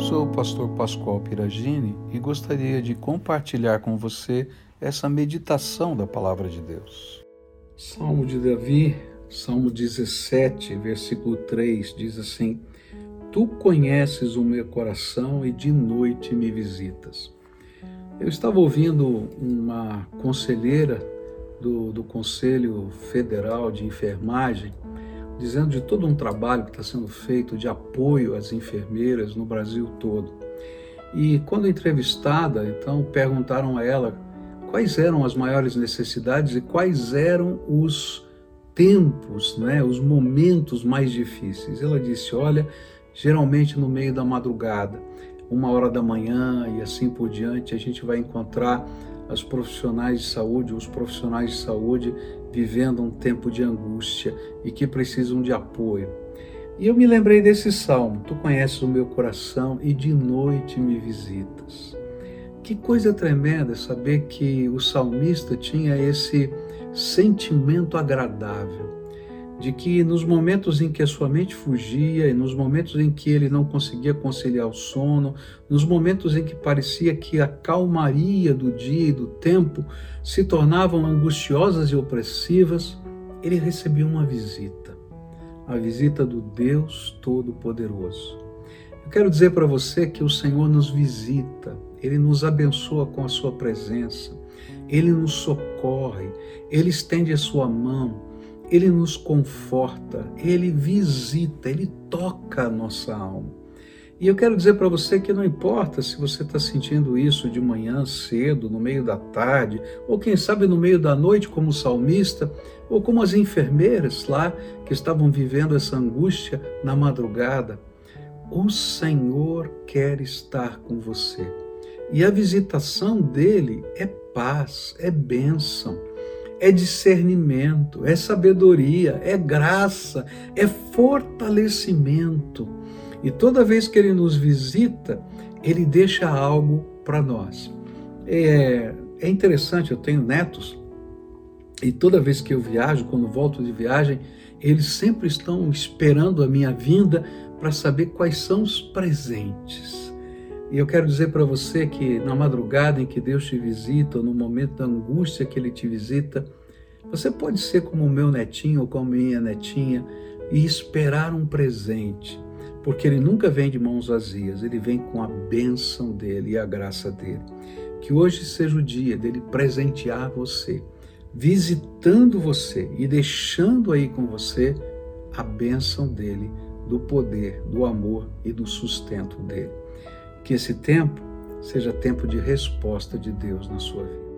Sou o pastor Pascoal Piragini e gostaria de compartilhar com você essa meditação da palavra de Deus. Salmo de Davi, Salmo 17, versículo 3 diz assim: Tu conheces o meu coração e de noite me visitas. Eu estava ouvindo uma conselheira do, do Conselho Federal de Enfermagem dizendo de todo um trabalho que está sendo feito de apoio às enfermeiras no Brasil todo. E quando entrevistada, então perguntaram a ela quais eram as maiores necessidades e quais eram os tempos, né, os momentos mais difíceis. Ela disse: Olha, geralmente no meio da madrugada, uma hora da manhã e assim por diante, a gente vai encontrar as profissionais de saúde, os profissionais de saúde vivendo um tempo de angústia e que precisam de apoio. E eu me lembrei desse salmo: Tu conheces o meu coração e de noite me visitas. Que coisa tremenda saber que o salmista tinha esse sentimento agradável de que nos momentos em que a sua mente fugia e nos momentos em que ele não conseguia conciliar o sono, nos momentos em que parecia que a calmaria do dia e do tempo se tornavam angustiosas e opressivas, ele recebia uma visita, a visita do Deus Todo-Poderoso. Eu quero dizer para você que o Senhor nos visita, ele nos abençoa com a sua presença, ele nos socorre, ele estende a sua mão ele nos conforta, ele visita, ele toca a nossa alma. E eu quero dizer para você que não importa se você está sentindo isso de manhã cedo, no meio da tarde, ou quem sabe no meio da noite, como salmista, ou como as enfermeiras lá que estavam vivendo essa angústia na madrugada. O Senhor quer estar com você. E a visitação dele é paz, é bênção é discernimento, é sabedoria, é graça, é fortalecimento. E toda vez que ele nos visita, ele deixa algo para nós. É, é interessante, eu tenho netos, e toda vez que eu viajo, quando volto de viagem, eles sempre estão esperando a minha vinda para saber quais são os presentes. E eu quero dizer para você que na madrugada em que Deus te visita, ou no momento da angústia que Ele te visita, você pode ser como o meu netinho ou como minha netinha e esperar um presente, porque Ele nunca vem de mãos vazias, Ele vem com a bênção dEle e a graça dEle. Que hoje seja o dia dele presentear você, visitando você e deixando aí com você a bênção dele, do poder, do amor e do sustento dele. Que esse tempo seja tempo de resposta de Deus na sua vida.